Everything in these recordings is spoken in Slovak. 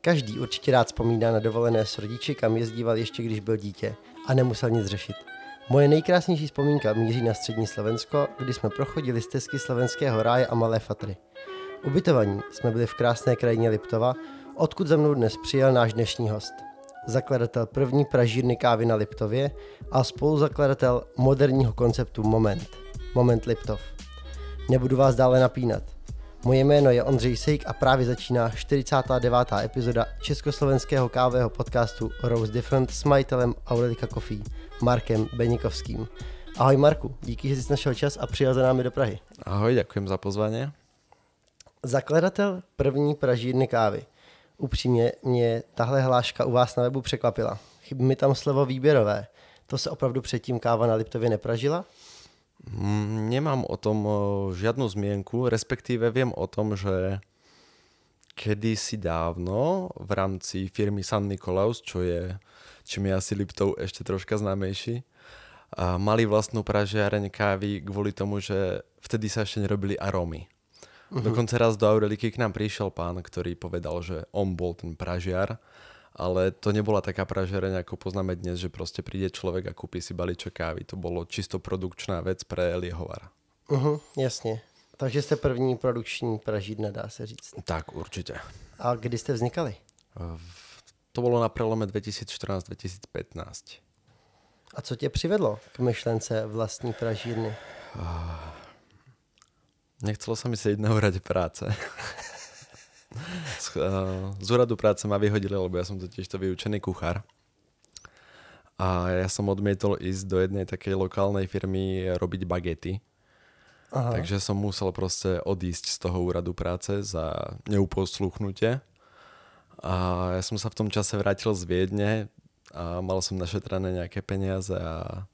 Každý určitě rád vzpomíná na dovolené s rodiči, kam jezdíval ještě když byl dítě a nemusel nic řešit. Moje nejkrásnější vzpomínka míří na střední Slovensko, kdy jsme prochodili stezky slovenského ráje a Malé Fatry. Ubytovaní jsme byli v krásné krajině Liptova, odkud za mnou dnes přijel náš dnešní host. Zakladatel první pražírny kávy na Liptově a spoluzakladatel moderního konceptu Moment. Moment Liptov. Nebudu vás dále napínat. Moje jméno je Ondřej Sejk a právě začíná 49. epizoda československého kávového podcastu Rose Different s majitelem Aurelika Coffee, Markem Benikovským. Ahoj Marku, díky, že jsi našel čas a přijel za námi do Prahy. Ahoj, ďakujem za pozvanie. Zakladatel první pražírny kávy. Upřímně mě tahle hláška u vás na webu překvapila. Chybí mi tam slovo výběrové. To se opravdu předtím káva na Liptově nepražila? Mm, Nemám o tom žiadnu zmienku, respektíve viem o tom, že kedysi dávno v rámci firmy San Nikolaus, čo je, čím je asi Liptov ešte troška známejší, a mali vlastnú pražiareň kávy kvôli tomu, že vtedy sa ešte nerobili arómy. Uh-huh. Dokonca raz do Aureliky k nám prišiel pán, ktorý povedal, že on bol ten pražiar, ale to nebola taká pražiareň, ako poznáme dnes, že proste príde človek a kúpi si balíček kávy. To bolo čisto produkčná vec pre liehovara. Uh-huh, jasně. Takže jste první produkční pražírna, dá se říct. Tak, určite. A kdy jste vznikali? To bolo na prelome 2014-2015. A co tě přivedlo k myšlence vlastní pražírny? Nechcelo sa mi sedieť na úrade práce. Z, uh, z úradu práce ma vyhodili, lebo ja som totiž to vyučený kuchár. A ja som odmietol ísť do jednej takej lokálnej firmy robiť bagety. Aha. Takže som musel proste odísť z toho úradu práce za neuposluchnutie. A ja som sa v tom čase vrátil z Viedne a mal som našetrané nejaké peniaze a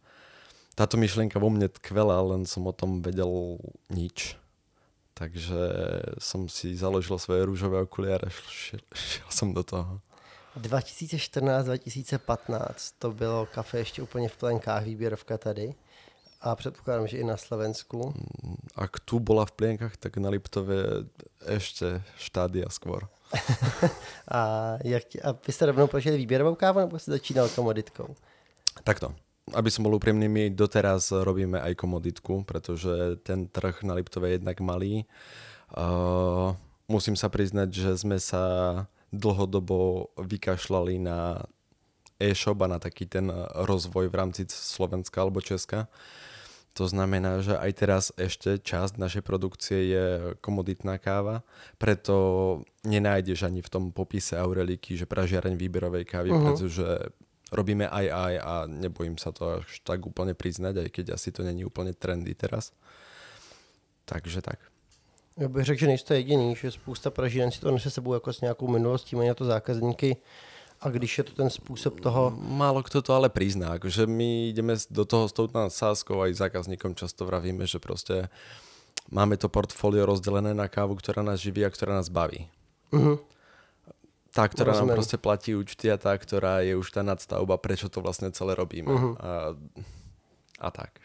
táto myšlienka vo mne tkvela, len som o tom vedel nič. Takže som si založil svoje rúžové okuliare a šiel, šiel som do toho. 2014-2015 to bylo kafe ještě úplně v plenkách, výběrovka tady. A předpokládám, že i na Slovensku. Ak tu bola v plienkach, tak na Liptove ešte štádia skôr. a, jak ti, a vy jste rovnou prožili výběrovou kávu, nebo jste začínal komoditkou? Takto. Aby som bol úprimný, my doteraz robíme aj komoditku, pretože ten trh na Liptove je jednak malý. Uh, musím sa priznať, že sme sa dlhodobo vykašľali na e-shop a na taký ten rozvoj v rámci Slovenska alebo Česka. To znamená, že aj teraz ešte časť našej produkcie je komoditná káva, preto nenájdeš ani v tom popise Aureliky, že pražiareň výberovej kávy, uh-huh. pretože robíme aj aj a nebojím sa to až tak úplne priznať, aj keď asi to není úplne trendy teraz. Takže tak. Já bych řekl, že nejste jediný, že spousta pražíren si to nese sebou jako s nějakou minulostí, mají na to zákazníky a když je to ten způsob toho... Málo kto to ale prizná, akože my ideme do toho s tou sáskou aj zákazníkom často vravíme, že proste máme to portfólio rozdelené na kávu, ktorá nás živí a ktorá nás baví. Uh-huh. Tá, ktorá Rozumiem. nám proste platí účty a tá, ktorá je už tá nadstavba, prečo to vlastne celé robíme. Mhm. A, a tak.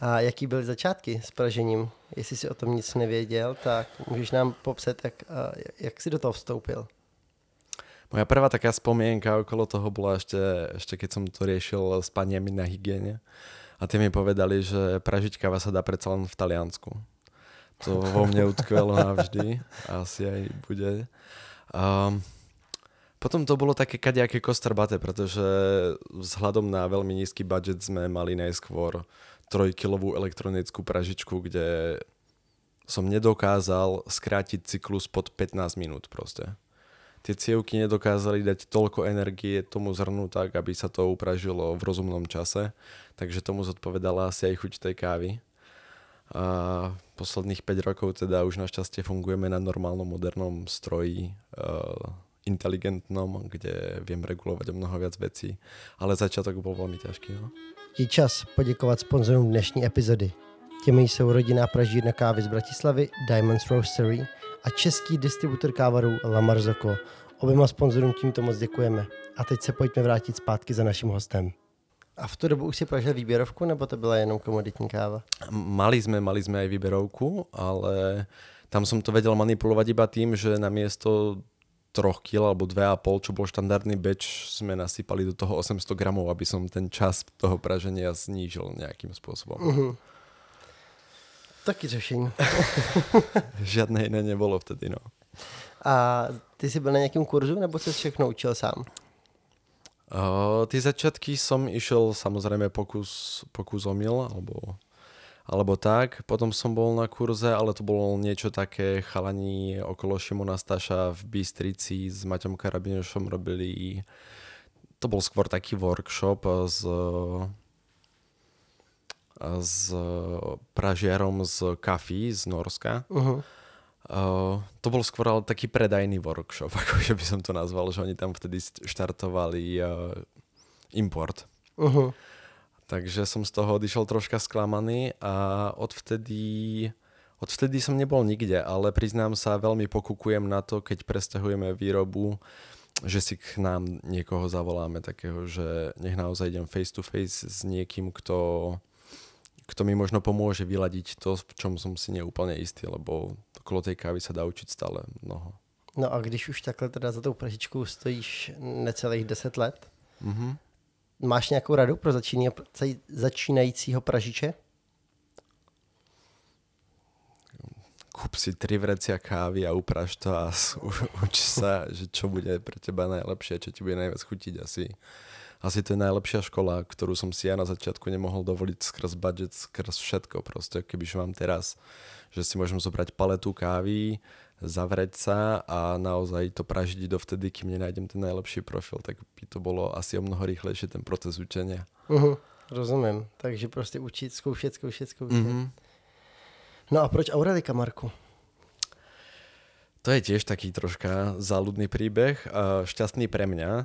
A jaký byly začátky s pražením? Jestli si o tom nic nevěděl, tak můžeš nám popsat, jak, jak si do toho vstoupil. Moja prvá taká spomienka okolo toho bola ešte, ešte keď som to riešil s paniami na hygiene. A tie mi povedali, že pražiť káva sa dá predsa len v Taliansku. To vo mne utkvelo navždy. Asi aj bude. Um, potom to bolo také kadejaké kostrbate, pretože vzhľadom na veľmi nízky budget sme mali najskôr trojkilovú elektronickú pražičku, kde som nedokázal skrátiť cyklus pod 15 minút proste. Tie cievky nedokázali dať toľko energie tomu zrnu tak, aby sa to upražilo v rozumnom čase, takže tomu zodpovedala asi aj chuť tej kávy. A posledných 5 rokov teda už našťastie fungujeme na normálnom modernom stroji, uh, inteligentnom, kde viem regulovať o mnoho viac vecí, ale začiatok bol veľmi ťažký. No. Je čas poděkovat sponzorům dnešní epizody. Těmi jsou rodinná pražírna kávy z Bratislavy Diamonds Roastery a český distributor kávarů La Marzocco. Oběma sponzorům tímto moc děkujeme. A teď se pojďme vrátit zpátky za naším hostem. A v tu dobu už si pražil výběrovku, nebo to byla jenom komoditní káva? Mali sme, mali sme aj výberovku, ale tam som to vedel manipulovať iba tým, že namiesto 3 kg alebo 2,5, čo bol štandardný beč, sme nasypali do toho 800 gramov, aby som ten čas toho praženia znížil nejakým spôsobom. Uh-huh. Taky řešení. Žiadne iné nebolo vtedy, no. A ty jsi byl na nějakém kurzu, nebo se všechno učil sám? Uh, tie začiatky som išiel samozrejme pokus, pokus omyl, alebo, alebo tak. Potom som bol na kurze, ale to bolo niečo také chalani okolo Šimona Staša v Bystrici s Maťom Karabinošom robili to bol skôr taký workshop s, s pražiarom z Kafí z Norska. Uh-huh. Uh, to bol skôr ale taký predajný workshop, akože by som to nazval, že oni tam vtedy štartovali uh, import. Uh-huh. Takže som z toho odišiel troška sklamaný a odvtedy, odvtedy som nebol nikde, ale priznám sa, veľmi pokukujem na to, keď presťahujeme výrobu, že si k nám niekoho zavoláme takého, že nech naozaj idem face to face s niekým, kto kto mi možno pomôže vyladiť to, v čom som si neúplne istý, lebo okolo tej kávy sa dá učiť stále mnoho. No a když už takhle teda za tou pražičkou stojíš necelých 10 let, mm-hmm. Máš nějakou radu pro začínajícího pražiče? Kúp si tri vrecia kávy a upraž to a uč sa, že čo bude pre teba najlepšie, čo ti bude najviac chutiť asi asi to je najlepšia škola, ktorú som si ja na začiatku nemohol dovoliť skrz budget, skrz všetko proste. Kebyže mám teraz, že si môžem zobrať paletu kávy, zavrieť sa a naozaj to pražiť dovtedy, kým nenájdem ten najlepší profil, tak by to bolo asi o mnoho rýchlejšie ten proces učenia. Uh-huh, rozumím. Takže prostě učit, zkoušet, zkoušet, zkoušet. Uh-huh. No a proč Aurelika, Marku? To je tiež taký troška záľudný príbeh, šťastný pre mňa.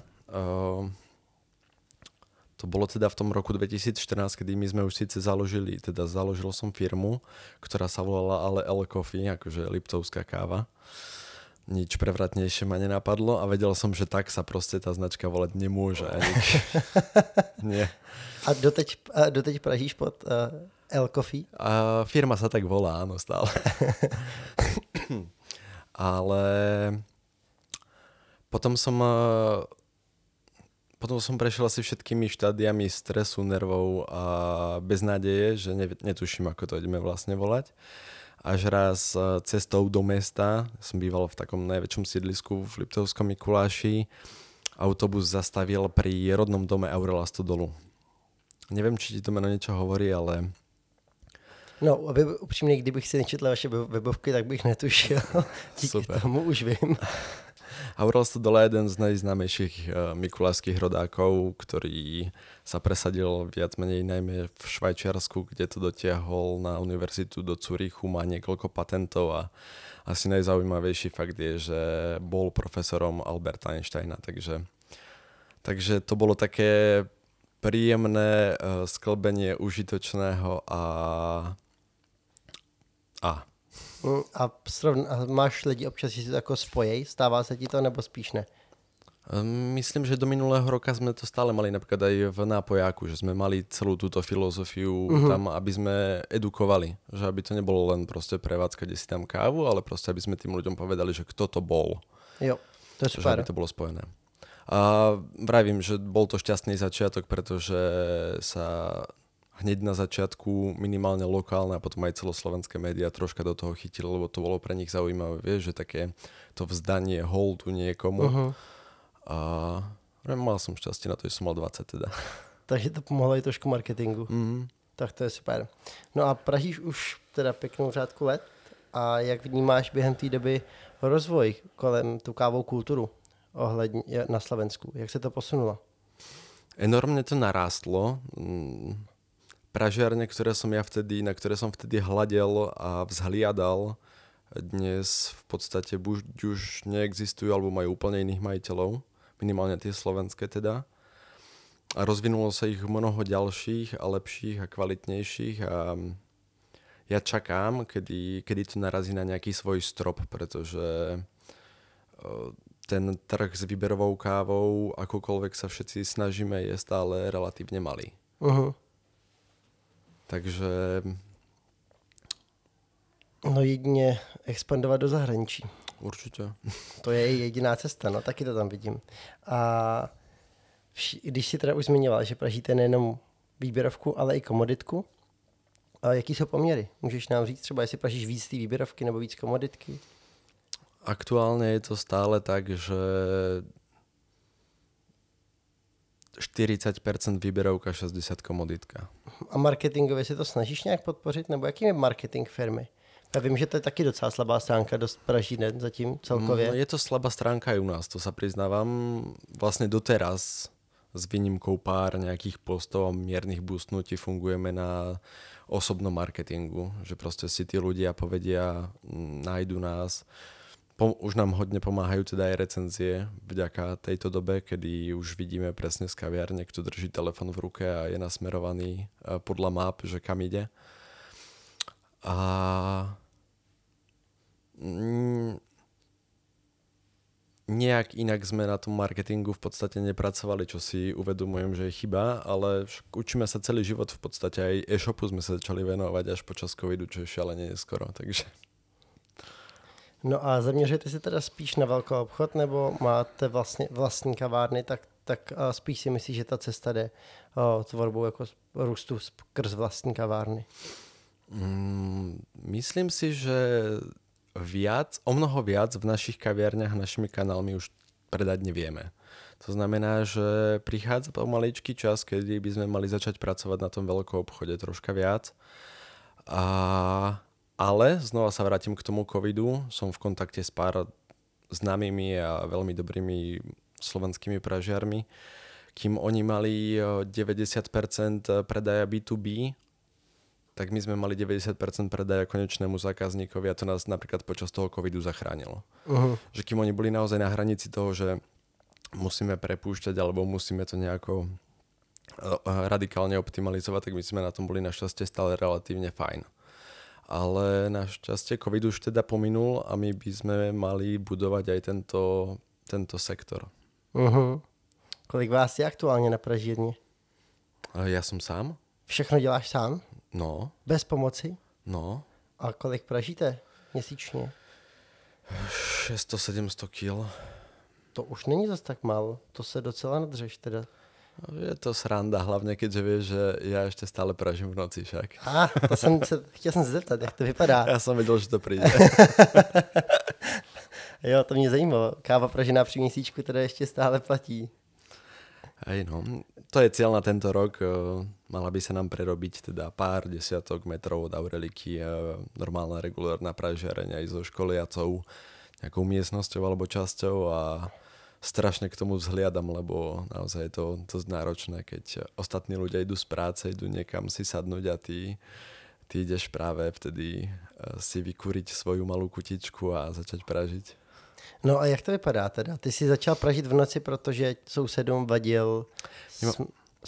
To bolo teda v tom roku 2014, kedy my sme už síce založili, teda založil som firmu, ktorá sa volala ale L Coffee, akože Liptovská káva. Nič prevratnejšie ma nenapadlo a vedel som, že tak sa proste tá značka volať nemôže. Ani... Nie. A doteď, a doteď pražíš pod uh, L Coffee? A firma sa tak volá, áno, stále. Ale potom som uh, potom som prešiel asi všetkými štádiami stresu, nervov a beznádeje, že ne, netuším, ako to ideme vlastne volať. Až raz e, cestou do mesta, som býval v takom najväčšom sídlisku v Liptovskom Mikuláši, autobus zastavil pri rodnom dome Aurela Stodolu. Neviem, či ti to meno niečo hovorí, ale No, aby upřímně, kdybych si nečetl vaše webovky, tak bych netušil. Díky Super. tomu už vím. Aurel Stodola je jeden z najznámejších uh, mikulášskych rodákov, ktorý sa presadil viac menej najmä v Švajčiarsku, kde to dotiahol na univerzitu do Zurichu, má niekoľko patentov a asi najzaujímavejší fakt je, že bol profesorom Alberta Einsteina, takže, takže to bolo také príjemné uh, sklbenie užitočného a a a, srovn- a máš lidi občas, že si to ako spojej? Stává sa ti to, nebo spíš ne? Myslím, že do minulého roka sme to stále mali napríklad aj v nápojáku, že sme mali celú túto filozofiu uh-huh. tam, aby sme edukovali. Že aby to nebolo len proste prevádzka, kde si tam kávu, ale proste aby sme tým ľuďom povedali, že kto to bol. Jo, to je super. Že aby to bolo spojené. A vravím, že bol to šťastný začiatok, pretože sa hneď na začiatku minimálne lokálne a potom aj celoslovenské médiá troška do toho chytili, lebo to bolo pre nich zaujímavé, vieš, že také to vzdanie holdu niekomu. Uh-huh. A mal som šťastie na to, že som mal 20 teda. Takže to pomohlo i trošku marketingu. Mm. Tak to je super. No a pražíš už teda pěknou řádku let a jak vnímáš během té doby rozvoj kolem tu kávou kulturu ohledně na Slovensku? Jak se to posunulo? Enormne to narástlo. Mm, pražiarne, ktoré som ja vtedy, na ktoré som vtedy hľadel a vzhliadal, dnes v podstate buď už neexistujú alebo majú úplne iných majiteľov, minimálne tie slovenské teda. A rozvinulo sa ich mnoho ďalších a lepších a kvalitnejších a ja čakám, kedy, kedy to narazí na nejaký svoj strop, pretože ten trh s výberovou kávou, akokoľvek sa všetci snažíme, je stále relatívne malý. Uh-huh. Takže... No jedině expandovat do zahraničí. Určitě. To je jediná cesta, no taky to tam vidím. A vši, když si teda už zmiňoval, že pražíte nejenom výběrovku, ale i komoditku, a jaký jsou poměry? Můžeš nám říct třeba, jestli pražíš víc té výběrovky nebo víc komoditky? Aktuálne je to stále tak, že 40% výberovka, 60 komoditka. A marketingově si to snažíš nějak podpořit? Nebo jaký je marketing firmy? Já vím, že to je taky docela slabá stránka, dost praží ne, zatím celkově. Mm, Je to slabá stránka aj u nás, to sa priznávam. Vlastne doteraz s výnimkou pár nejakých postov a miernych boostnutí fungujeme na osobnom marketingu, že proste si tí ľudia povedia, mm, nájdu nás, Pom- už nám hodne pomáhajú teda aj recenzie vďaka tejto dobe, kedy už vidíme presne z kaviarne, kto drží telefon v ruke a je nasmerovaný eh, podľa map, že kam ide. A nejak inak sme na tom marketingu v podstate nepracovali, čo si uvedomujem, že je chyba, ale učíme sa celý život v podstate aj e-shopu sme sa začali venovať až počas covidu, čo je šialene neskoro, takže No a zaměřujete se teda spíš na velkou obchod, nebo máte vlastně vlastní kavárny, tak, tak a spíš si myslíš, že ta cesta jde o, tvorbou jako růstu skrz vlastní kavárny? Mm, myslím si, že viac, o mnoho viac v našich kaviarniach našimi kanálmi už predať nevieme. To znamená, že prichádza pomaličký čas, kedy by sme mali začať pracovať na tom veľkom obchode troška viac. A, ale znova sa vrátim k tomu covidu. Som v kontakte s pár známymi a veľmi dobrými slovenskými pražiarmi. Kým oni mali eh, 90% predaja B2B, tak my sme mali 90% predaja konečnému zákazníkovi a to nás napríklad počas toho covidu zachránilo. Uh-huh. Že kým oni boli naozaj na hranici toho, že musíme prepúšťať alebo musíme to nejako eh, radikálne optimalizovať, tak my sme na tom boli našťastie stále relatívne fajn. Ale našťastie COVID už teda pominul a my by sme mali budovať aj tento, tento sektor. Uh-huh. Kolik vás je aktuálně na pražírně? Ja som sám? Všechno děláš sám? No, Bez pomoci? no. A kolik pražíte měsíčně? 600-700 kg. To už není zas tak málo. To se docela nadřeš teda. Je to sranda, hlavne keďže vieš, že ja ešte stále pražím v noci však. A, to jsem se, chtěl se zeptat, jak to vypadá. Ja som vedel, že to príde. Jo, to mě zajímalo. Káva pražená při měsíčku teda ještě stále platí. Hej, no. To je cieľ na tento rok. Mala by sa nám prerobiť teda pár desiatok metrov od Aureliky, eh, normálna regulárna pražiareň aj so školiacou nejakou miestnosťou alebo časťou a strašne k tomu vzhliadam, lebo naozaj je to dosť náročné, keď ostatní ľudia idú z práce, idú niekam si sadnúť a ty, ty ideš práve vtedy eh, si vykúriť svoju malú kutičku a začať pražiť. No a jak to vypadá teda? Ty jsi začal pražit v noci, protože sousedům vadil My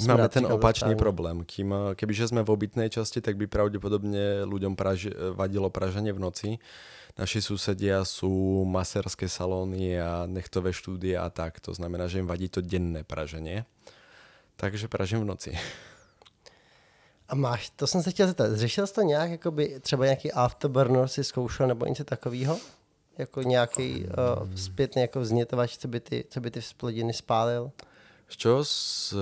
máme ten opačný dostání. problém. Kým, eh, kebyže sme v obytnej časti, tak by pravdepodobne ľuďom praži, vadilo praženie v noci. Naši susedia sú maserské salóny a nechtové štúdie a tak. To znamená, že im vadí to denné praženie. Takže pražím v noci. A máš, to jsem se chtěl zeptat, řešil jsi to nějak, jakoby třeba nějaký afterburner si zkoušel nebo něco takového? Jako nějaký uh, zpětný jako vznětovač, co by ty, co by ty splodiny spálil? Čo,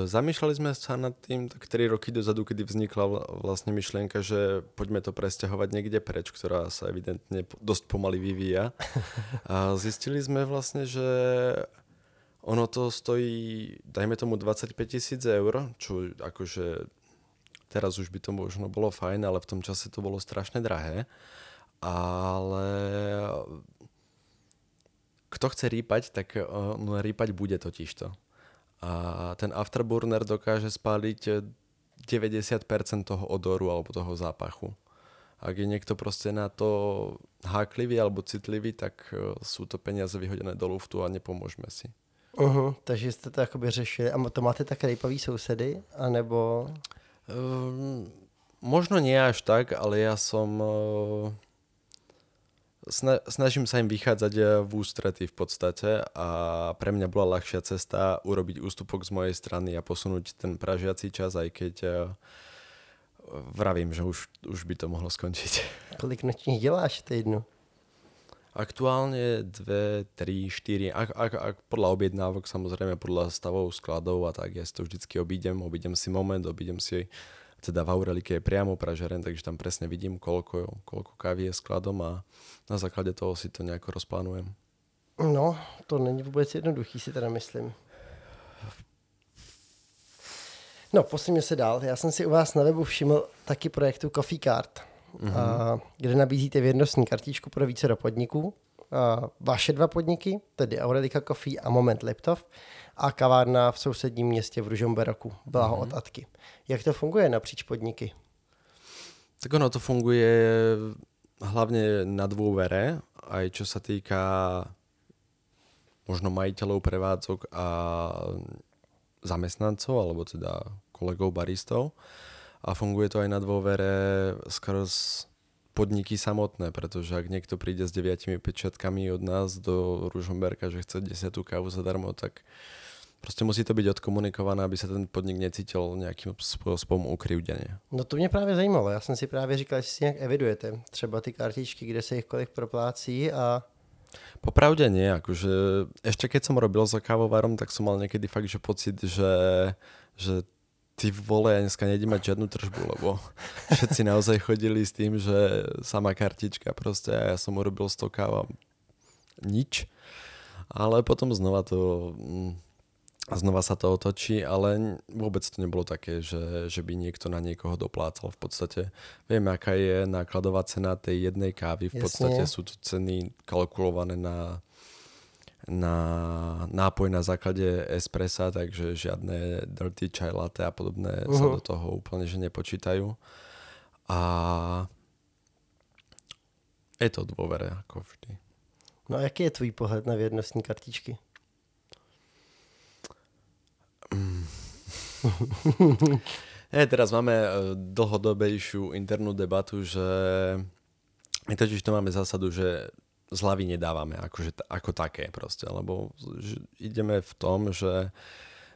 zamýšľali sme sa nad tým tak 3 roky dozadu, kedy vznikla vla- vlastne myšlienka, že poďme to presťahovať niekde preč, ktorá sa evidentne dosť pomaly vyvíja. A zistili sme vlastne, že ono to stojí, dajme tomu 25 tisíc eur, čo akože teraz už by to možno bolo fajn, ale v tom čase to bolo strašne drahé. Ale kto chce rýpať, tak uh, no, rýpať bude totižto. A ten afterburner dokáže spáliť eh, 90% toho odoru alebo toho zápachu. Ak je niekto proste na to háklivý alebo citlivý, tak eh, sú to peniaze vyhodené do luftu a nepomôžeme si. Uh-huh, takže jste to jakoby řešili. A to máte tak rejpavý sousedy? A nebo... Um, možno nie až tak, ale ja som... Uh, sna- snažím sa im vychádzať eh, v ústrety v podstate a pre mňa bola ľahšia cesta urobiť ústupok z mojej strany a posunúť ten pražiací čas, aj keď uh, vravím, že už, už by to mohlo skončiť. Kolik nočních děláš týdnu? Aktuálne 2, 3, 4, ak, ak, ak podľa objednávok, samozrejme podľa stavov, skladov a tak, ja si to vždycky obídem, obídem si moment, obídem si teda v Aurelike je priamo pražeren, takže tam presne vidím, koľko, koľko kávy je skladom a na základe toho si to nejako rozplánujem. No, to není vůbec jednoduchý, si teda myslím. No, posuňme se dál. Já jsem si u vás na webu všiml taky projektu Coffee Card, mm-hmm. a, kde nabízíte věrnostní kartičku pro více do podniků. A, vaše dva podniky, tedy Aurelika Coffee a Moment Liptov, a kavárna v sousedním městě v Ružomberoku, Blaho mm-hmm. od Atky. Jak to funguje napříč podniky? Tak ono to funguje hlavne na dôvere, aj čo sa týka možno majiteľov prevádzok a zamestnancov, alebo teda kolegov baristov. A funguje to aj na dôvere skrz podniky samotné, pretože ak niekto príde s deviatimi pečiatkami od nás do Ružomberka, že chce desiatú kávu zadarmo, tak Prostě musí to být odkomunikované, aby se ten podnik necítil nějakým způsobem ukrivděně. No to mě právě zajímalo. Já jsem si právě říkal, že si nějak evidujete třeba ty kartičky, kde se jich kolik proplácí a Popravde nie, akože ešte keď som robil za kávovarom, tak som mal niekedy fakt, že pocit, že, že ty vole, ja dneska nejdem mať žiadnu tržbu, lebo všetci naozaj chodili s tým, že sama kartička proste a ja som urobil 100 káva nič. Ale potom znova to mm, znova sa to otočí, ale vôbec to nebolo také, že, že by niekto na niekoho doplácal. V podstate vieme, aká je nákladová cena tej jednej kávy. V podstate Jasne. sú to ceny kalkulované na, na nápoj na základe espressa, takže žiadne dirty chai latte a podobné uh-huh. sa do toho úplne že nepočítajú. A je to dôvere, ako vždy. No a jaký je tvůj pohled na věrnostní kartičky? Je, teraz máme e, dlhodobejšiu internú debatu, že my totiž to máme zásadu, že zľavy nedávame akože, ako také proste, lebo ideme v tom, že,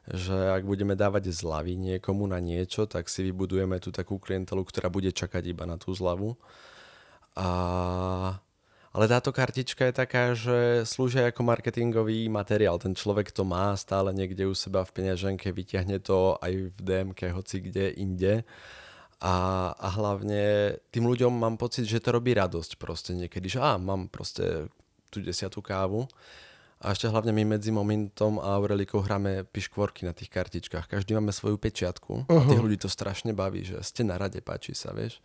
že ak budeme dávať zľavy niekomu na niečo, tak si vybudujeme tú takú klientelu, ktorá bude čakať iba na tú zľavu. A ale táto kartička je taká, že slúži ako marketingový materiál. Ten človek to má stále niekde u seba v peňaženke, vyťahne to aj v DMK, hoci kde inde. A, a hlavne tým ľuďom mám pocit, že to robí radosť proste niekedy, že á, mám proste tú desiatú kávu. A ešte hlavne my medzi Momentom a Aurelikou hráme piškvorky na tých kartičkách. Každý máme svoju pečiatku. Uh-huh. A tých ľudí to strašne baví, že ste na rade, páči sa, vieš.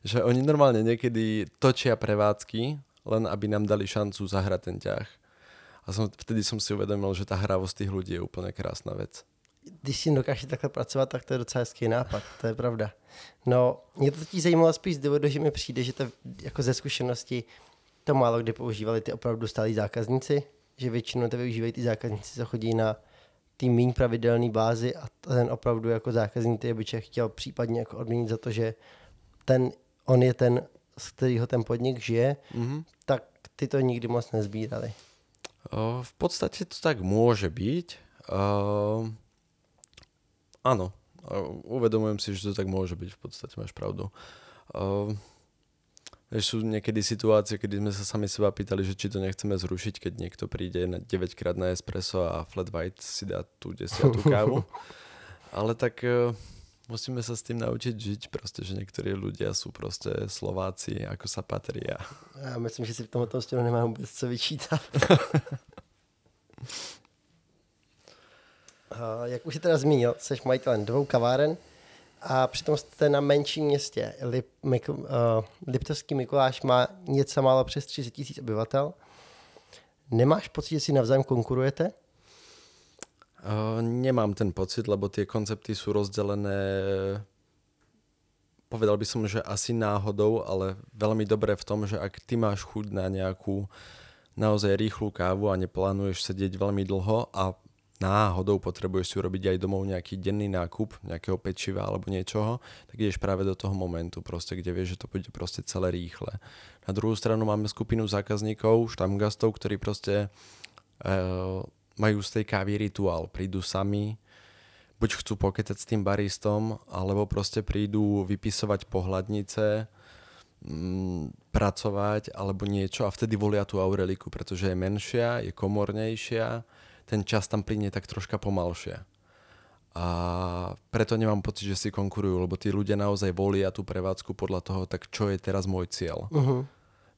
Že oni normálne niekedy točia prevádzky len aby nám dali šancu zahrať ten ťah. A som, vtedy som si uvedomil, že tá hravosť tých ľudí je úplne krásna vec. Když si dokáže takhle pracovat, tak to je docela hezký nápad, to je pravda. No, mě to totiž zajímalo spíš z důvodu, že mi přijde, že to jako ze zkušenosti to málo kdy používali ty opravdu stálí zákazníci, že většinou to využívají ty zákazníci, co chodí na tým méně pravidelný bázi a ten opravdu jako zákazník ty by chtěl případně jako odměnit za to, že ten, on je ten z kterého ten podnik žije, mm-hmm. tak ty to nikdy moc nezbírali. V podstate to tak môže byť. Uh, áno, uvedomujem si, že to tak môže byť, v podstate máš pravdu. Uh, sú niekedy situácie, kedy sme sa sami seba pýtali, že či to nechceme zrušiť, keď niekto príde na 9 krát na espresso a flat white si dá tú desiatú kávu. Ale tak uh, musíme sa s tým naučiť žiť, proste, že niektorí ľudia sú proste Slováci, ako sa patria. Já myslím, že si v tomto stěnu nemám vůbec co vyčítat. jak už jsi teda zmínil, jsi majitelem dvou kaváren a přitom jste na menším městě. Lip, Mik, uh, Liptovský Mikuláš má něco málo přes 30 tisíc obyvatel. Nemáš pocit, že si navzájem konkurujete? Uh, nemám ten pocit, lebo tie koncepty sú rozdelené povedal by som, že asi náhodou, ale veľmi dobré v tom, že ak ty máš chuť na nejakú naozaj rýchlu kávu a neplánuješ sedieť veľmi dlho a náhodou potrebuješ si urobiť aj domov nejaký denný nákup, nejakého pečiva alebo niečoho, tak ideš práve do toho momentu, proste, kde vieš, že to bude proste celé rýchle. Na druhú stranu máme skupinu zákazníkov, štamgastov, ktorí proste uh, majú z tej kávy rituál. Prídu sami, buď chcú pokecať s tým baristom, alebo proste prídu vypisovať pohľadnice, mm, pracovať alebo niečo a vtedy volia tú Aureliku, pretože je menšia, je komornejšia, ten čas tam plyne tak troška pomalšie. A preto nemám pocit, že si konkurujú, lebo tí ľudia naozaj volia tú prevádzku podľa toho, tak čo je teraz môj cieľ. Uh-huh.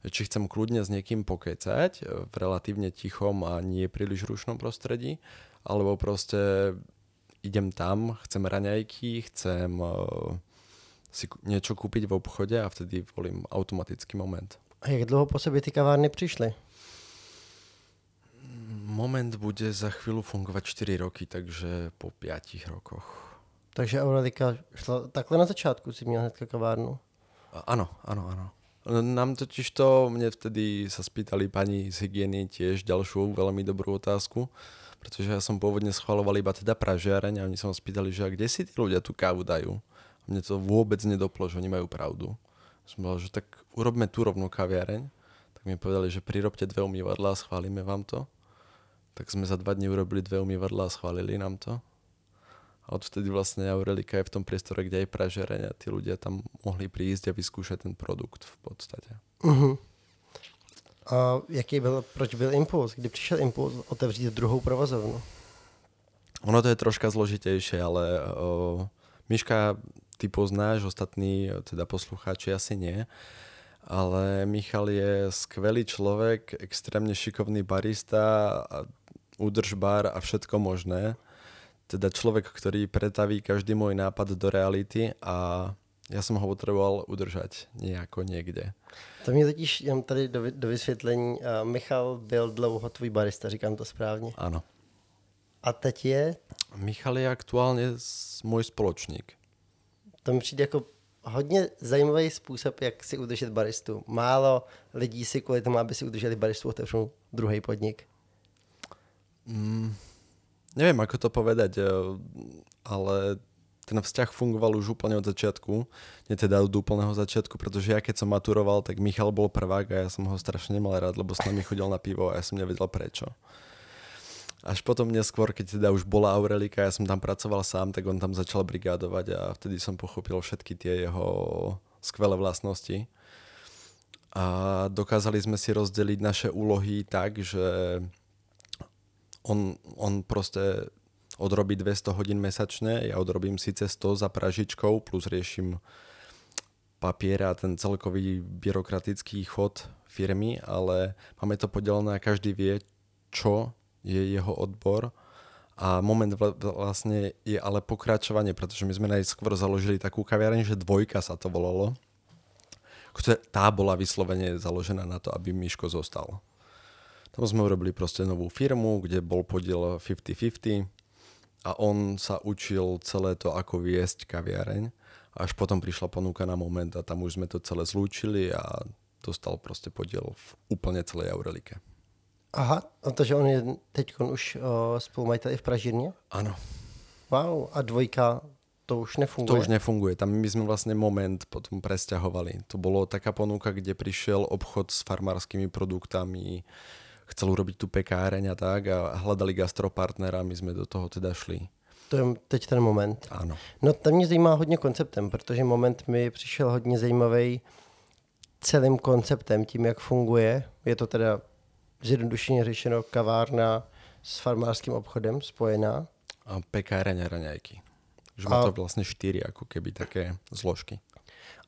Či chcem kľudne s niekým pokecať v relatívne tichom a nie príliš rušnom prostredí, alebo proste idem tam, chcem raňajky, chcem uh, si niečo kúpiť v obchode a vtedy volím automatický moment. A jak dlouho po sebe ty kavárny přišly? Moment bude za chvíľu fungovať 4 roky, takže po 5 rokoch. Takže Aurelika šla takhle na začátku, si měl hnedka kavárnu. A, áno, áno, áno. Nám totiž to, mne vtedy sa spýtali pani z hygieny tiež ďalšiu veľmi dobrú otázku, pretože ja som pôvodne schvaloval iba teda pražiareň a oni sa ma spýtali, že a kde si tí ľudia tú kávu dajú? A mne to vôbec nedoplo, že oni majú pravdu. Som povedal, že tak urobme tú rovnú kaviareň. Tak mi povedali, že prirobte dve umývadlá a schválime vám to. Tak sme za dva dní urobili dve umývadlá a schválili nám to. A odvtedy vlastne Aurelika je v tom priestore, kde je pražereň a tí ľudia tam mohli prísť a vyskúšať ten produkt v podstate. Uh-huh. A jaký byl, proč byl impuls? Kdy přišel impuls otevřít druhou provozovnu? Ono to je troška zložitejšie, ale o, Miška ty poznáš, ostatní teda poslucháči asi nie. Ale Michal je skvelý človek, extrémne šikovný barista, údržbar a všetko možné teda človek, ktorý pretaví každý môj nápad do reality a já jsem ho potřeboval udržet nejako někde. To mě totiž jen tady do, do vysvětlení. Uh, Michal byl dlouho tvůj barista, říkám to správně. Ano. A teď je? Michal je aktuálně můj spoločník. To mi přijde jako hodně zajímavý způsob, jak si udržet baristu. Málo lidí si kvůli tomu, aby si udrželi baristu, otevřou druhý podnik. Mm, neviem ako to povedať, eh, ale ten vzťah fungoval už úplne od začiatku. Nie teda od úplného začiatku, pretože ja keď som maturoval, tak Michal bol prvák a ja som ho strašne nemal rád, lebo s nami chodil na pivo a ja som nevedel prečo. Až potom neskôr, keď teda už bola Aurelika, ja som tam pracoval sám, tak on tam začal brigádovať a vtedy som pochopil všetky tie jeho skvelé vlastnosti. A dokázali sme si rozdeliť naše úlohy tak, že on, on proste odrobí 200 hodín mesačne, ja odrobím síce 100 za pražičkou, plus riešim papier a ten celkový byrokratický chod firmy, ale máme to podelené a každý vie, čo je jeho odbor a moment vlastne je ale pokračovanie, pretože my sme najskôr založili takú kaviareň, že dvojka sa to volalo. Tá bola vyslovene založená na to, aby Miško zostal. Tam sme urobili proste novú firmu, kde bol podiel 50-50 a on sa učil celé to, ako viesť kaviareň. Až potom prišla ponuka na moment a tam už sme to celé zlúčili a dostal proste podiel v úplne celej Aurelike. Aha, a to, že on je teď už uh, spolumajitel i v Pražírně? Ano. Wow, a dvojka to už nefunguje? To už nefunguje. Tam my sme vlastne moment potom presťahovali. To bolo taká ponuka, kde prišiel obchod s farmárskymi produktami, chcel urobiť tu pekáreň a tak a hledali gastropartnera a my jsme do toho teda šli. To je teď ten moment. Ano. No to mě zajímá hodně konceptem, protože moment mi přišel hodně zajímavý celým konceptem, tím, jak funguje. Je to teda zjednodušeně řešeno kavárna s farmářským obchodem spojená. A pekáreň a raňajky. Že má to vlastně čtyři jako keby také zložky.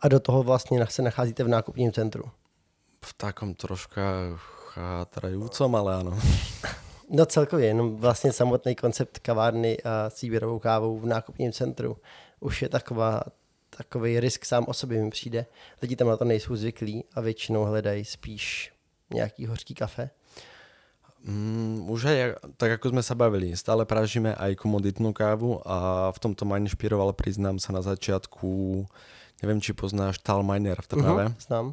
A do toho vlastně se nacházíte v nákupním centru. V takom troška chátrajúcom, ale áno. No celkově, jenom vlastně samotný koncept kavárny a s výběrovou kávou v nákupním centru už je taková, takový risk sám o sobě mi přijde. Lidi tam na to nejsou zvyklí a většinou hledají spíš nějaký hořký kafe. Mm, už aj, tak ako sme sa bavili, stále pražíme aj komoditnú kávu a v tomto ma inšpiroval, priznám sa na začiatku, neviem, či poznáš Tal Miner v Trnave. Uh-huh, znám.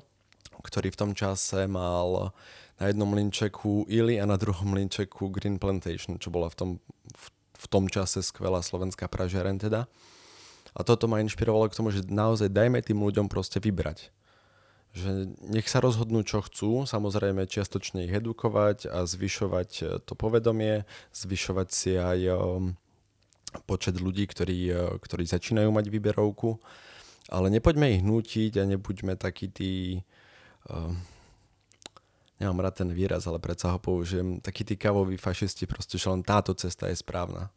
Ktorý v tom čase mal na jednom linčeku Illy a na druhom linčeku Green Plantation, čo bola v tom, v, v tom čase skvelá slovenská pražiareň teda. A toto ma inšpirovalo k tomu, že naozaj dajme tým ľuďom proste vybrať. Že nech sa rozhodnú, čo chcú, samozrejme čiastočne ich edukovať a zvyšovať e, to povedomie, zvyšovať si aj um, počet ľudí, ktorí, e, ktorí začínajú mať výberovku Ale nepoďme ich nútiť a nebuďme takí tí... Nemám rád ten výraz, ale predsa ho použijem. Takí tí kavoví fašisti, proste, že len táto cesta je správna.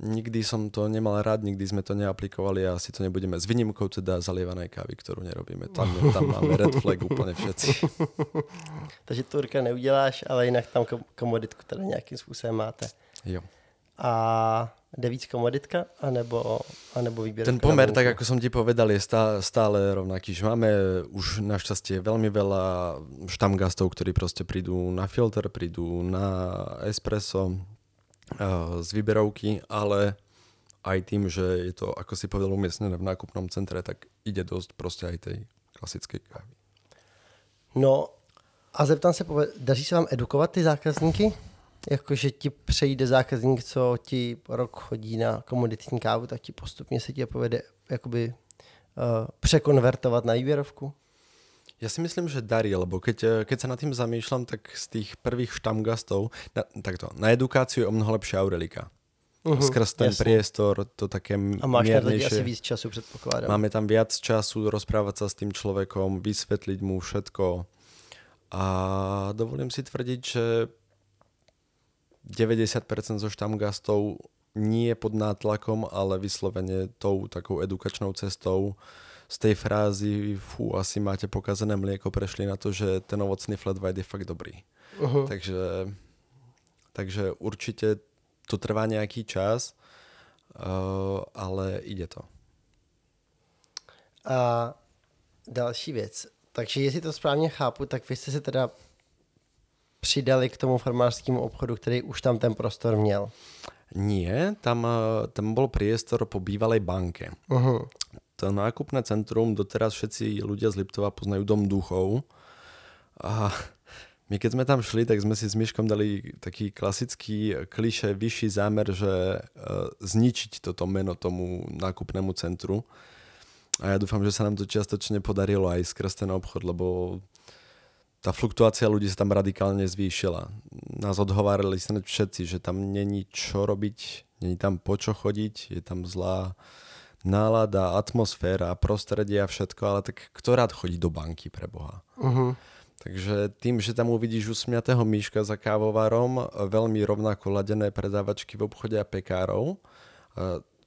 Nikdy som to nemal rád, nikdy sme to neaplikovali a asi to nebudeme. S výnimkou teda zalievanej kávy, ktorú nerobíme. Tam, tam máme red flag úplne všetci. Takže turka neuděláš, ale jinak tam komoditku teda nějakým způsobem máte. Jo. A jde víc komoditka, anebo, anebo výběr? Ten pomer, tak ako som ti povedal, je stále, stále rovnaký. Že máme už našťastie veľmi veľa štamgastov, ktorí proste prídu na filter, prídu na espresso, z výberovky, ale aj tým, že je to, ako si povedal, umiestnené v nákupnom centre, tak ide dosť proste aj tej klasickej kávy. No a zeptám se, daří se vám edukovat ty zákazníky? Jakože ti přejde zákazník, co ti rok chodí na komoditní kávu, tak ti postupně se ti povede jakoby uh, překonvertovat na výběrovku? Ja si myslím, že darí, lebo keď, eh, keď sa nad tým zamýšľam, tak z tých prvých štamgastov, na, takto, na edukáciu je o mnoho lepšia Aurelika. Uh-huh, Skrz ten jasne. priestor, to také A máš miernejšie. asi víc času, predpokladám. Máme tam viac času rozprávať sa s tým človekom, vysvetliť mu všetko. A dovolím si tvrdiť, že 90% zo štamgastov nie pod nátlakom, ale vyslovene tou takou edukačnou cestou z tej frázy, fú, asi máte pokazené mlieko, prešli na to, že ten ovocný flat white je fakt dobrý. Uh-huh. Takže, takže určite to trvá nejaký čas, uh, ale ide to. A další věc. Takže jestli to správně chápu, tak vy jste se teda přidali k tomu farmářskému obchodu, který už tam ten prostor měl. Nie, tam, tam bol priestor po bývalej banke. Uh-huh to nákupné centrum doteraz všetci ľudia z Liptova poznajú Dom duchov. A my keď sme tam šli, tak sme si s Myškom dali taký klasický kliše, vyšší zámer, že uh, zničiť toto meno tomu nákupnému centru. A ja dúfam, že sa nám to čiastočne podarilo aj skrz ten obchod, lebo tá fluktuácia ľudí sa tam radikálne zvýšila. Nás odhovárali všetci, že tam není čo robiť, není tam po čo chodiť, je tam zlá nálada, atmosféra, prostredie a všetko, ale tak kto rád chodí do banky pre Boha? Uh-huh. Takže tým, že tam uvidíš usmiatého myška za kávovarom, veľmi rovnako ladené predávačky v obchode a pekárov,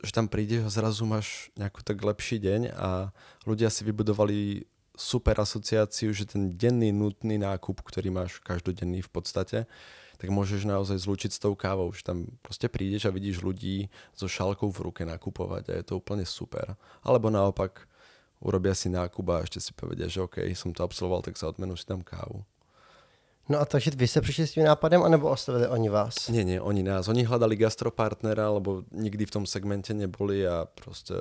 že tam prídeš a zrazu máš nejaký tak lepší deň a ľudia si vybudovali super asociáciu, že ten denný nutný nákup, ktorý máš každodenný v podstate, tak môžeš naozaj zlúčiť s tou kávou. Že tam proste prídeš a vidíš ľudí so šálkou v ruke nakupovať a je to úplne super. Alebo naopak urobia si nákup a ešte si povedia, že OK, som to absolvoval, tak za odmenu si dám kávu. No a takže vy ste prišli s tým nápadem, anebo ostavili oni vás? Nie, nie, oni nás. Oni hľadali gastropartnera, lebo nikdy v tom segmente neboli a proste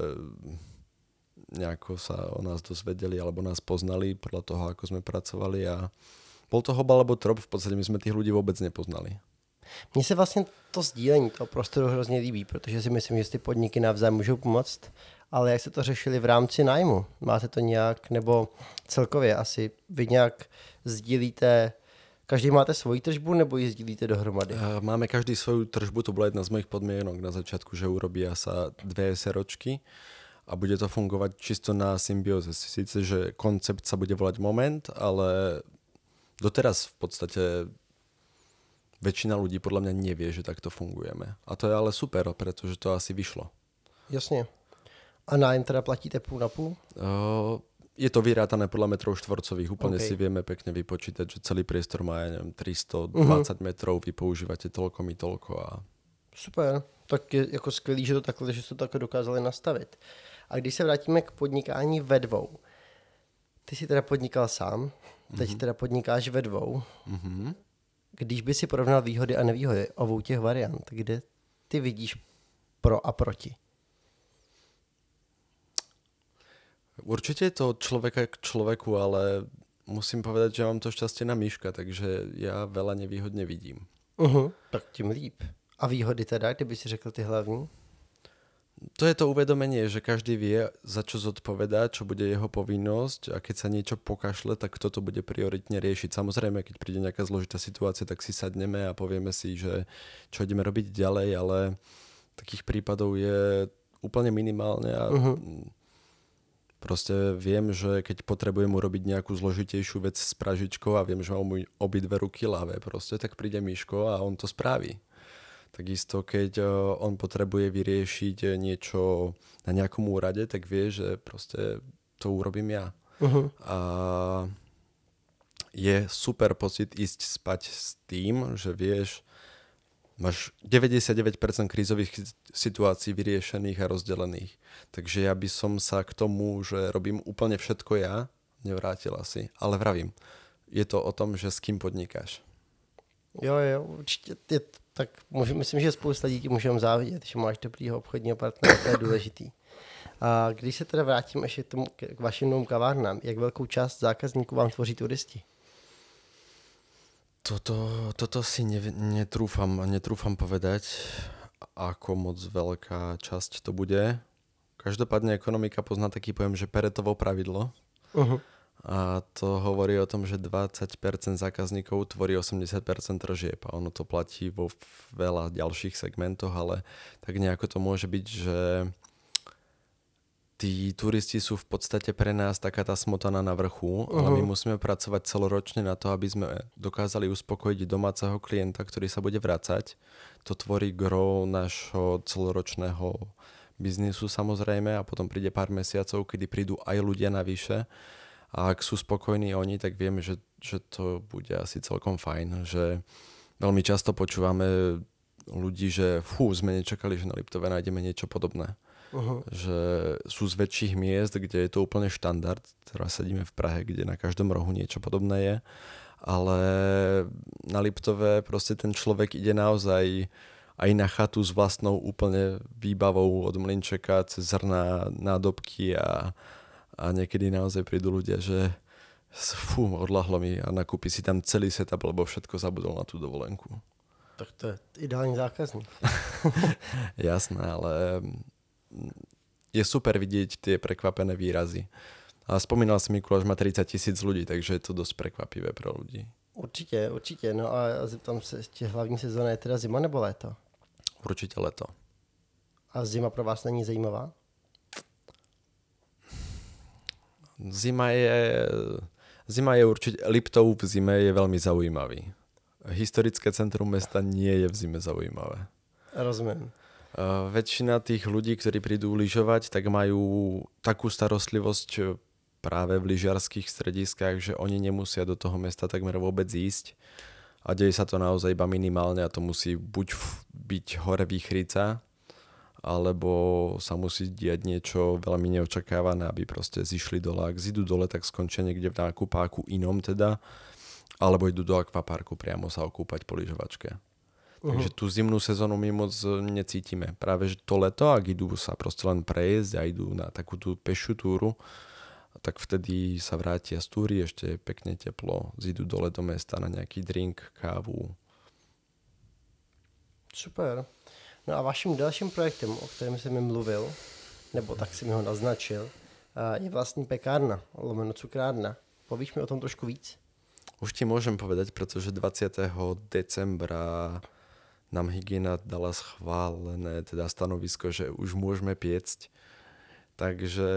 nejako sa o nás dozvedeli alebo nás poznali podľa toho, ako sme pracovali a bol to hob alebo trop, v podstate my sme tých ľudí vôbec nepoznali. Mně se vlastně to sdílení toho prostoru hrozně líbí, protože si myslím, že ty podniky navzájem můžou pomoct, ale jak jste to řešili v rámci nájmu? Máte to nějak, nebo celkově asi vy nějak sdílíte Každý máte svoji tržbu nebo ji sdílíte dohromady? Eh, máme každý svoju tržbu, to bola jedna z mojich podmienok na začiatku, že urobia sa dve SROčky a bude to fungovať čisto na symbióze. Sice, že koncept sa bude volať Moment, ale doteraz v podstate väčšina ľudí podľa mňa nevie, že takto fungujeme. A to je ale super, pretože to asi vyšlo. Jasne. A nájem teda platíte půl na půl? Uh, je to vyrátané podľa metrov štvorcových. Úplne okay. si vieme pekne vypočítať, že celý priestor má, ja neviem, 320 uh-huh. Mhm. metrov, vy používate toľko mi toľko a... Super, tak je jako skvělý, že to takhle, že to takhle dokázali nastavit. A když se vrátíme k podnikání ve dvou, ty jsi teda podnikal sám, teď mm-hmm. teda podnikáš ve dvou. Mm-hmm. Když by si porovnal výhody a nevýhody obou těch variant, kde ty vidíš pro a proti? Určite je to človeka k človeku, ale musím povedať, že mám to šťastie na myška, takže ja veľa nevýhodne vidím. Uh-huh, tak tím líp. A výhody teda, kdyby si řekl ty hlavní? To je to uvedomenie, že každý vie, za čo zodpovedá, čo bude jeho povinnosť a keď sa niečo pokašle, tak kto to bude prioritne riešiť. Samozrejme, keď príde nejaká zložitá situácia, tak si sadneme a povieme si, že čo ideme robiť ďalej, ale takých prípadov je úplne minimálne a uh-huh. Proste viem, že keď potrebujem urobiť nejakú zložitejšiu vec s pražičkou a viem, že mám obidve ruky ľavé proste, tak príde Miško a on to spraví. Takisto, keď eh, on potrebuje vyriešiť niečo na nejakom úrade, tak vie, že proste to urobím ja. Uh-huh. A je super pocit ísť spať s tým, že vieš, máš 99% krízových situácií vyriešených a rozdelených. Takže ja by som sa k tomu, že robím úplne všetko ja, nevrátil asi. Ale vravím, je to o tom, že s kým podnikáš. Jo, jo, určitě. Je, tak můžu, myslím, že spousta lidí můžeme závidět, že máš dobrýho obchodního partnera, to je důležitý. A když se teda vrátím ještě k, tomu, k vašim novým kavárnám, jak velkou část zákazníků vám tvoří turisti? Toto, toto si ne, netrúfam, netrúfam povedať, ako moc veľká časť to bude. Každopádne ekonomika pozná taký pojem, že Peretovo pravidlo. Uh-huh. A to hovorí o tom, že 20% zákazníkov tvorí 80% tržieb. A ono to platí vo veľa ďalších segmentoch, ale tak nejako to môže byť, že tí turisti sú v podstate pre nás taká tá smotana na vrchu, uh-huh. ale my musíme pracovať celoročne na to, aby sme dokázali uspokojiť domáceho klienta, ktorý sa bude vracať. To tvorí gro nášho celoročného biznisu samozrejme a potom príde pár mesiacov, kedy prídu aj ľudia navyše a ak sú spokojní oni, tak vieme, že, že to bude asi celkom fajn, že veľmi často počúvame ľudí, že fú, sme nečakali, že na Liptove nájdeme niečo podobné uh-huh. že sú z väčších miest, kde je to úplne štandard. Teraz sedíme v Prahe, kde na každom rohu niečo podobné je. Ale na Liptove proste ten človek ide naozaj aj na chatu s vlastnou úplne výbavou od mlinčeka cez zrná, nádobky a, a niekedy naozaj prídu ľudia, že fú, odlahlo mi a nakúpi si tam celý setup, lebo všetko zabudol na tú dovolenku. Tak to je ideální zákazník. Jasné, ale je super vidieť tie prekvapené výrazy. A spomínal si Mikuláš má 30 tisíc ľudí, takže je to dosť prekvapivé pro ľudí. Určitě, určitě. No a zeptám se, ještě hlavní sezóna je teda zima nebo léto? Určitě leto. A zima pro vás není zajímavá? Zima je, zima je určite, Liptov v zime je veľmi zaujímavý. Historické centrum mesta nie je v zime zaujímavé. Rozumím. Uh, väčšina tých ľudí, ktorí prídu lyžovať, tak majú takú starostlivosť práve v lyžiarských strediskách, že oni nemusia do toho mesta takmer vôbec ísť. A deje sa to naozaj iba minimálne a to musí buď byť hore výchrica, alebo sa musí diať niečo veľmi neočakávané, aby proste zišli dole. Ak zidú dole, tak skončia niekde v nákupáku inom teda, alebo idú do akvaparku priamo sa okúpať po lyžovačke. Uh-huh. Takže tú zimnú sezónu my moc necítime. Práve že to leto, ak idú sa proste len prejsť a idú na takú tú pešiu túru, tak vtedy sa vrátia z túry, ešte je pekne teplo, zídu dole do mesta na nejaký drink, kávu. Super. No a vaším dalším projektem, o kterém jsem mi mluvil, nebo tak si mi ho naznačil, je vlastní pekárna, lomeno cukrárna. Povíš mi o tom trošku víc? Už ti môžem povedať, pretože 20. decembra nám hygiena dala schválené teda stanovisko, že už môžeme piecť. Takže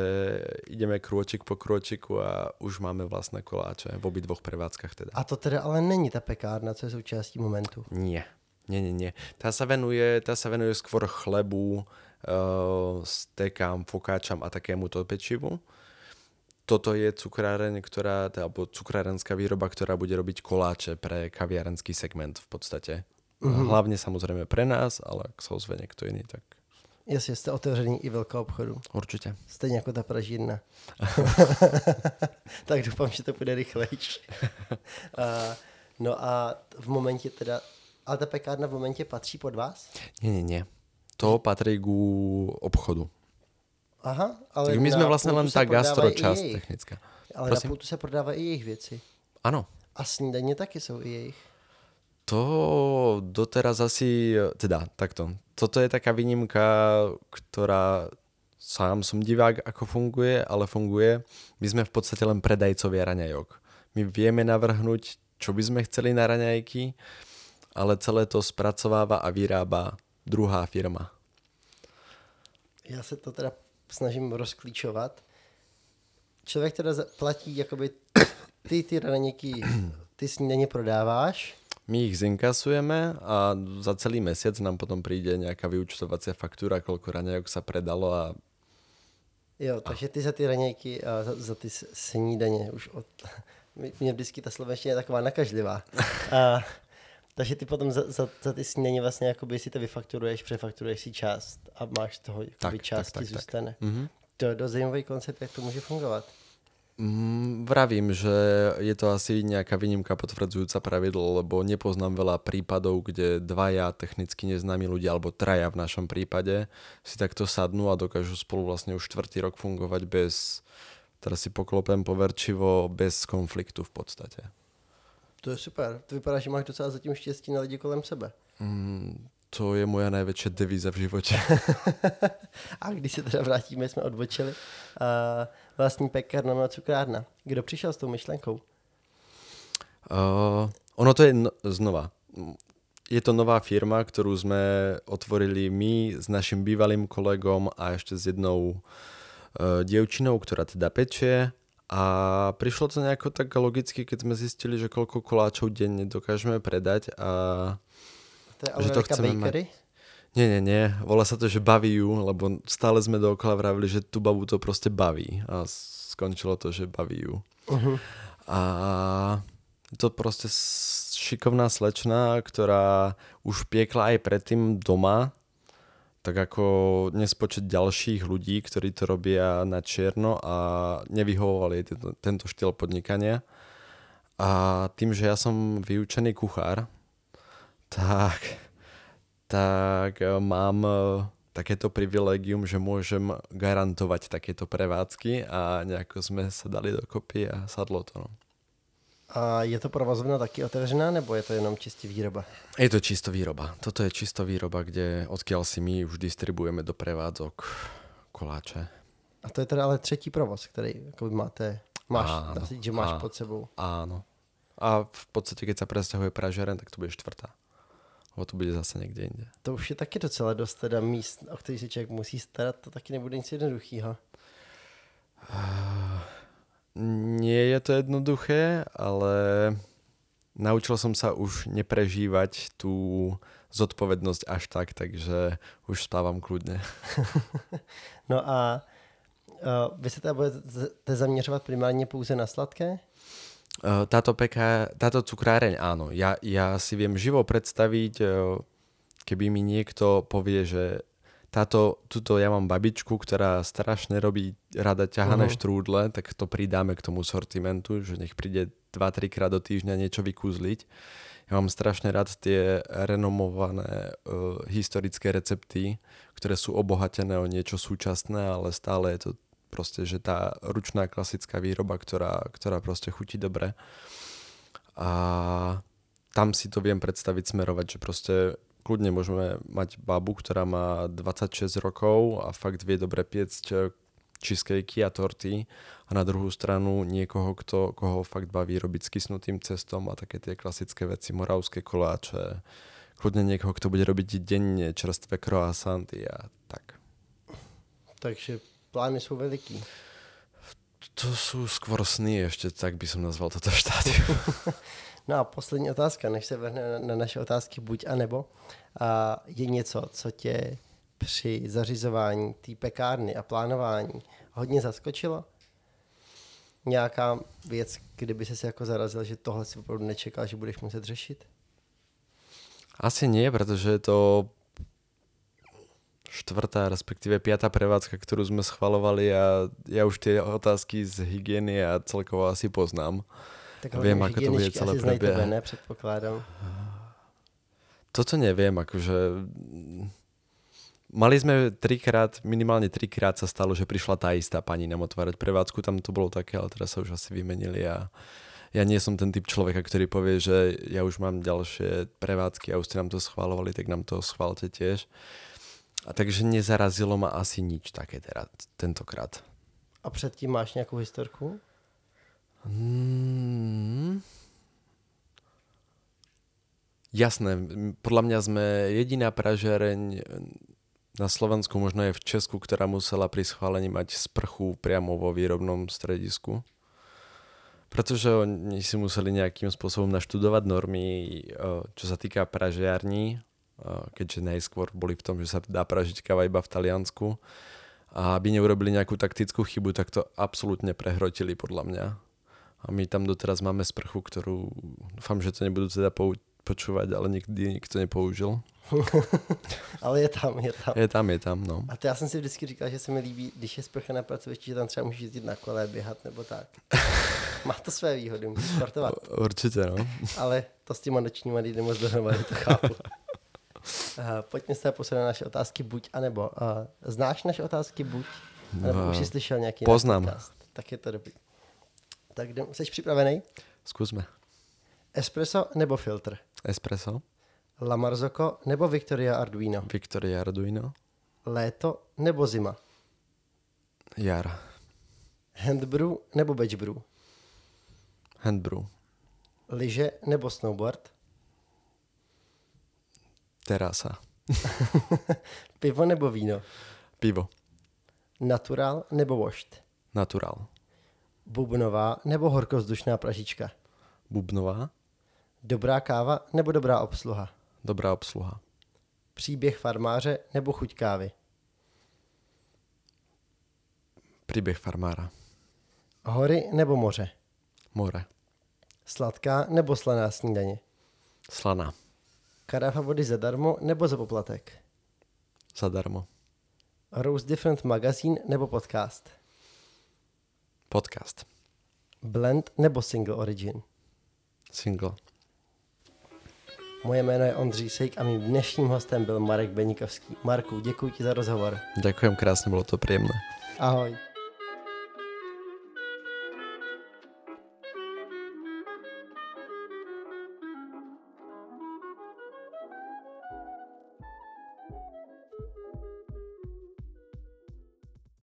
ideme krôčik po krôčiku a už máme vlastné koláče v obidvoch prevádzkach teda. A to teda ale není ta pekárna, co je součástí momentu. Nie. Nie, nie, nie. Tá sa venuje, tá sa venuje skôr chlebu, uh, stekám, fokáčam a takémuto pečivu. Toto je cukráreň, ktorá, alebo cukrárenská výroba, ktorá bude robiť koláče pre kaviarenský segment v podstate. Mm-hmm. Hlavne samozrejme pre nás, ale ak sa ozve niekto iný, tak... Jasně, jste otevření i velkou obchodu. Určitě. Stejně jako ta pražírna. tak doufám, že to bude rychlejší. no a v momentě teda... Ale ta pekárna v momentě patří pod vás? Nie, nie, nie. To patrí ku obchodu. Aha, ale tak my sme vlastne len tá gastročasť technická. Ale Prosím? na pultu sa prodávajú i jejich věci. Áno. A snídanie taky sú i jejich. To doteraz asi, teda takto, toto je taká výnimka, ktorá sám som divák, ako funguje, ale funguje. My sme v podstate len predajcovia raňajok. My vieme navrhnúť, čo by sme chceli na raňajky, ale celé to spracováva a vyrába druhá firma. Já se to teda snažím rozklíčovat. člověk teda platí, jakoby ty ty raněky, ty snídaně prodáváš, My ich zinkasujeme a za celý mesiac nám potom príde nejaká vyučtovacia faktúra, koľko raňajok sa predalo a jo, takže ty za ty raněky a za, za ty snídaně už od... Mě vždycky ta slovenština je taková nakažlivá. A, takže ty potom za, za, za ty snídaně vlastně jakoby si to vyfakturuješ, přefakturuješ si část a máš toho jakoby Tak, tak, část tak, tak. zůstane. Mhm. To je dost zajímavý koncept, jak to může fungovat. Mm, vravím, že je to asi nejaká výnimka potvrdzujúca pravidlo, lebo nepoznám veľa prípadov, kde dvaja technicky neznámi ľudia, alebo traja v našom prípade, si takto sadnú a dokážu spolu vlastne už štvrtý rok fungovať bez, teraz si poklopem poverčivo, bez konfliktu v podstate. To je super. To vypadá, že máš docela zatím štěstí na lidi kolem sebe. Mm, to je moja najväčšia devíza v živote. A když se teda vrátíme, jsme odbočili. A vlastní pekárna na cukrárna. Kdo přišel s tou myšlenkou? Uh, ono to je no, znova. Je to nová firma, ktorú sme otvorili my s našim bývalým kolegom a ešte s jednou uh, dievčinou, ktorá teda pečie. A prišlo to nejako tak logicky, keď sme zistili, že koľko koláčov denne dokážeme predať a To je Že to chceme Bakery? Nie, nie, nie. Volá sa to, že baví ju, lebo stále sme dookola vravili, že tú babu to proste baví. A skončilo to, že baví ju. Uh-huh. A to proste šikovná slečna, ktorá už piekla aj predtým doma, tak ako nespočet ďalších ľudí, ktorí to robia na čierno a nevyhovovali tento, tento štýl podnikania. A tým, že ja som vyučený kuchár, tak, tak mám e, takéto privilegium, že môžem garantovať takéto prevádzky a nejako sme sa dali dokopy a sadlo to. No. A je to provozovna taky otevřená, nebo je to jenom čistě výroba? Je to čisto výroba. Toto je čisto výroba, kde odkiaľ si my už distribujeme do prevádzok koláče. A to je teda ale třetí provoz, který jakoby máte, máš, Áno, dá že máš áno. pod sebou. Áno. A v podstate, keď sa presťahuje pražiareň, tak to bude štvrtá. Lebo to bude zase niekde inde. To už je taky docela dost teda míst, o který se člověk musí starat, to taky nebude nic jednoduchýho. Nie je to jednoduché, ale naučil som sa už neprežívať tú zodpovednosť až tak, takže už spávam kľudne. No a uh, vy se teda budete zaměřovat primárně pouze na sladké? Uh, Táto, peka, táto cukráreň, áno. Ja, ja si viem živo predstaviť, uh, keby mi niekto povie, že táto, tuto ja mám babičku, ktorá strašne robí rada ťahané Mhm. štrúdle, tak to pridáme k tomu sortimentu, že nech príde 2-3 krát do týždňa niečo vykúzliť. Ja mám strašne rád tie renomované uh, historické recepty, ktoré sú obohatené o niečo súčasné, ale stále je to proste, že tá ručná klasická výroba, ktorá, ktorá proste chutí dobre. A tam si to viem predstaviť smerovať, že proste kľudne môžeme mať babu, ktorá má 26 rokov a fakt vie dobre piecť cheesecakey a torty a na druhú stranu niekoho, kto, koho fakt baví robiť s kysnutým cestom a také tie klasické veci, moravské koláče, kľudne niekoho, kto bude robiť denne čerstvé croissanty a tak. Takže plány jsou veliký. To sú skôr sny ešte, tak by som nazval toto štádium. No a poslední otázka, než se vrhne na, na naše otázky buď a nebo. A je něco, co tě při zařizování té pekárny a plánování hodně zaskočilo? Nějaká věc, kdyby se jako zarazil, že tohle si opravdu nečekal, že budeš muset řešit? Asi nie, pretože je to štvrtá, respektíve piatá prevádzka, ktorú sme schvalovali a ja už tie otázky z hygieny a celkovo asi poznám. Tak Viem, ako to bude celé prebiehať. ne? Předpokládám. Toto neviem, akože... Mali sme trikrát, minimálne trikrát sa stalo, že prišla tá istá pani nám otvárať prevádzku, tam to bolo také, ale teraz sa už asi vymenili a ja nie som ten typ človeka, ktorý povie, že ja už mám ďalšie prevádzky a už ste nám to schválovali, tak nám to schválte tiež. A takže nezarazilo ma asi nič také teraz, tentokrát. A předtím máš nějakou historku? Hmm. Jasné, podľa mňa sme jediná pražiareň Na Slovensku, možno je v Česku, ktorá musela pri schválení mať sprchu priamo vo výrobnom stredisku. Pretože oni si museli nejakým spôsobom naštudovať normy, eh, čo sa týka pražiarní, eh, keďže najskôr boli v tom, že sa dá pražiť káva iba v Taliansku. A aby neurobili nejakú taktickú chybu, tak to absolútne prehrotili podľa mňa. A my tam doteraz máme sprchu, ktorú dúfam, že to nebudú teda pou- počúvať, ale nikdy nikto nepoužil. Ale je tam, je tam. Je tam, je tam, no. A to já jsem si vždycky říkal, že se mi líbí, když je sprcha na pracovišti, že tam třeba můžeš jezdit na kole, běhat nebo tak. Má to své výhody, můžeš sportovat. Určite, no. Ale to s těma nočníma nejde moc dohromady, to chápu. Uh, pojďme se poslat na naše otázky buď a nebo. Uh, znáš naše otázky buď? Nebo No, už jsi slyšel nějaký poznám. podcast? Tak je to dobrý. Tak jdem, jsi připravený? Skúsme. Espresso nebo filtr? Espresso, La Marzocco nebo Victoria Arduino? Victoria Arduino, Léto nebo zima? Jar, Handbrew nebo batch brew? Handbrew, Lyže nebo snowboard? Terasa, Pivo nebo víno? pivo, Natural nebo vošt? Natural, Bubnová nebo horkovzdušná pražička? Bubnová, Dobrá káva nebo dobrá obsluha? dobrá obsluha, Příběh farmáře nebo chuť kávy? príbeh farmára, Hory nebo moře? more, Sladká nebo slaná snídaně? slana, Karafa vody zadarmo nebo za poplatek? zadarmo, Rose Different magazín nebo podcast? Podcast, Blend nebo single origin? single. Moje jméno je Ondřej Sejk a mým dnešním hostem byl Marek Beníkovský. Marku, děkuji ti za rozhovor. Ďakujem krásne, bolo to príjemné. Ahoj.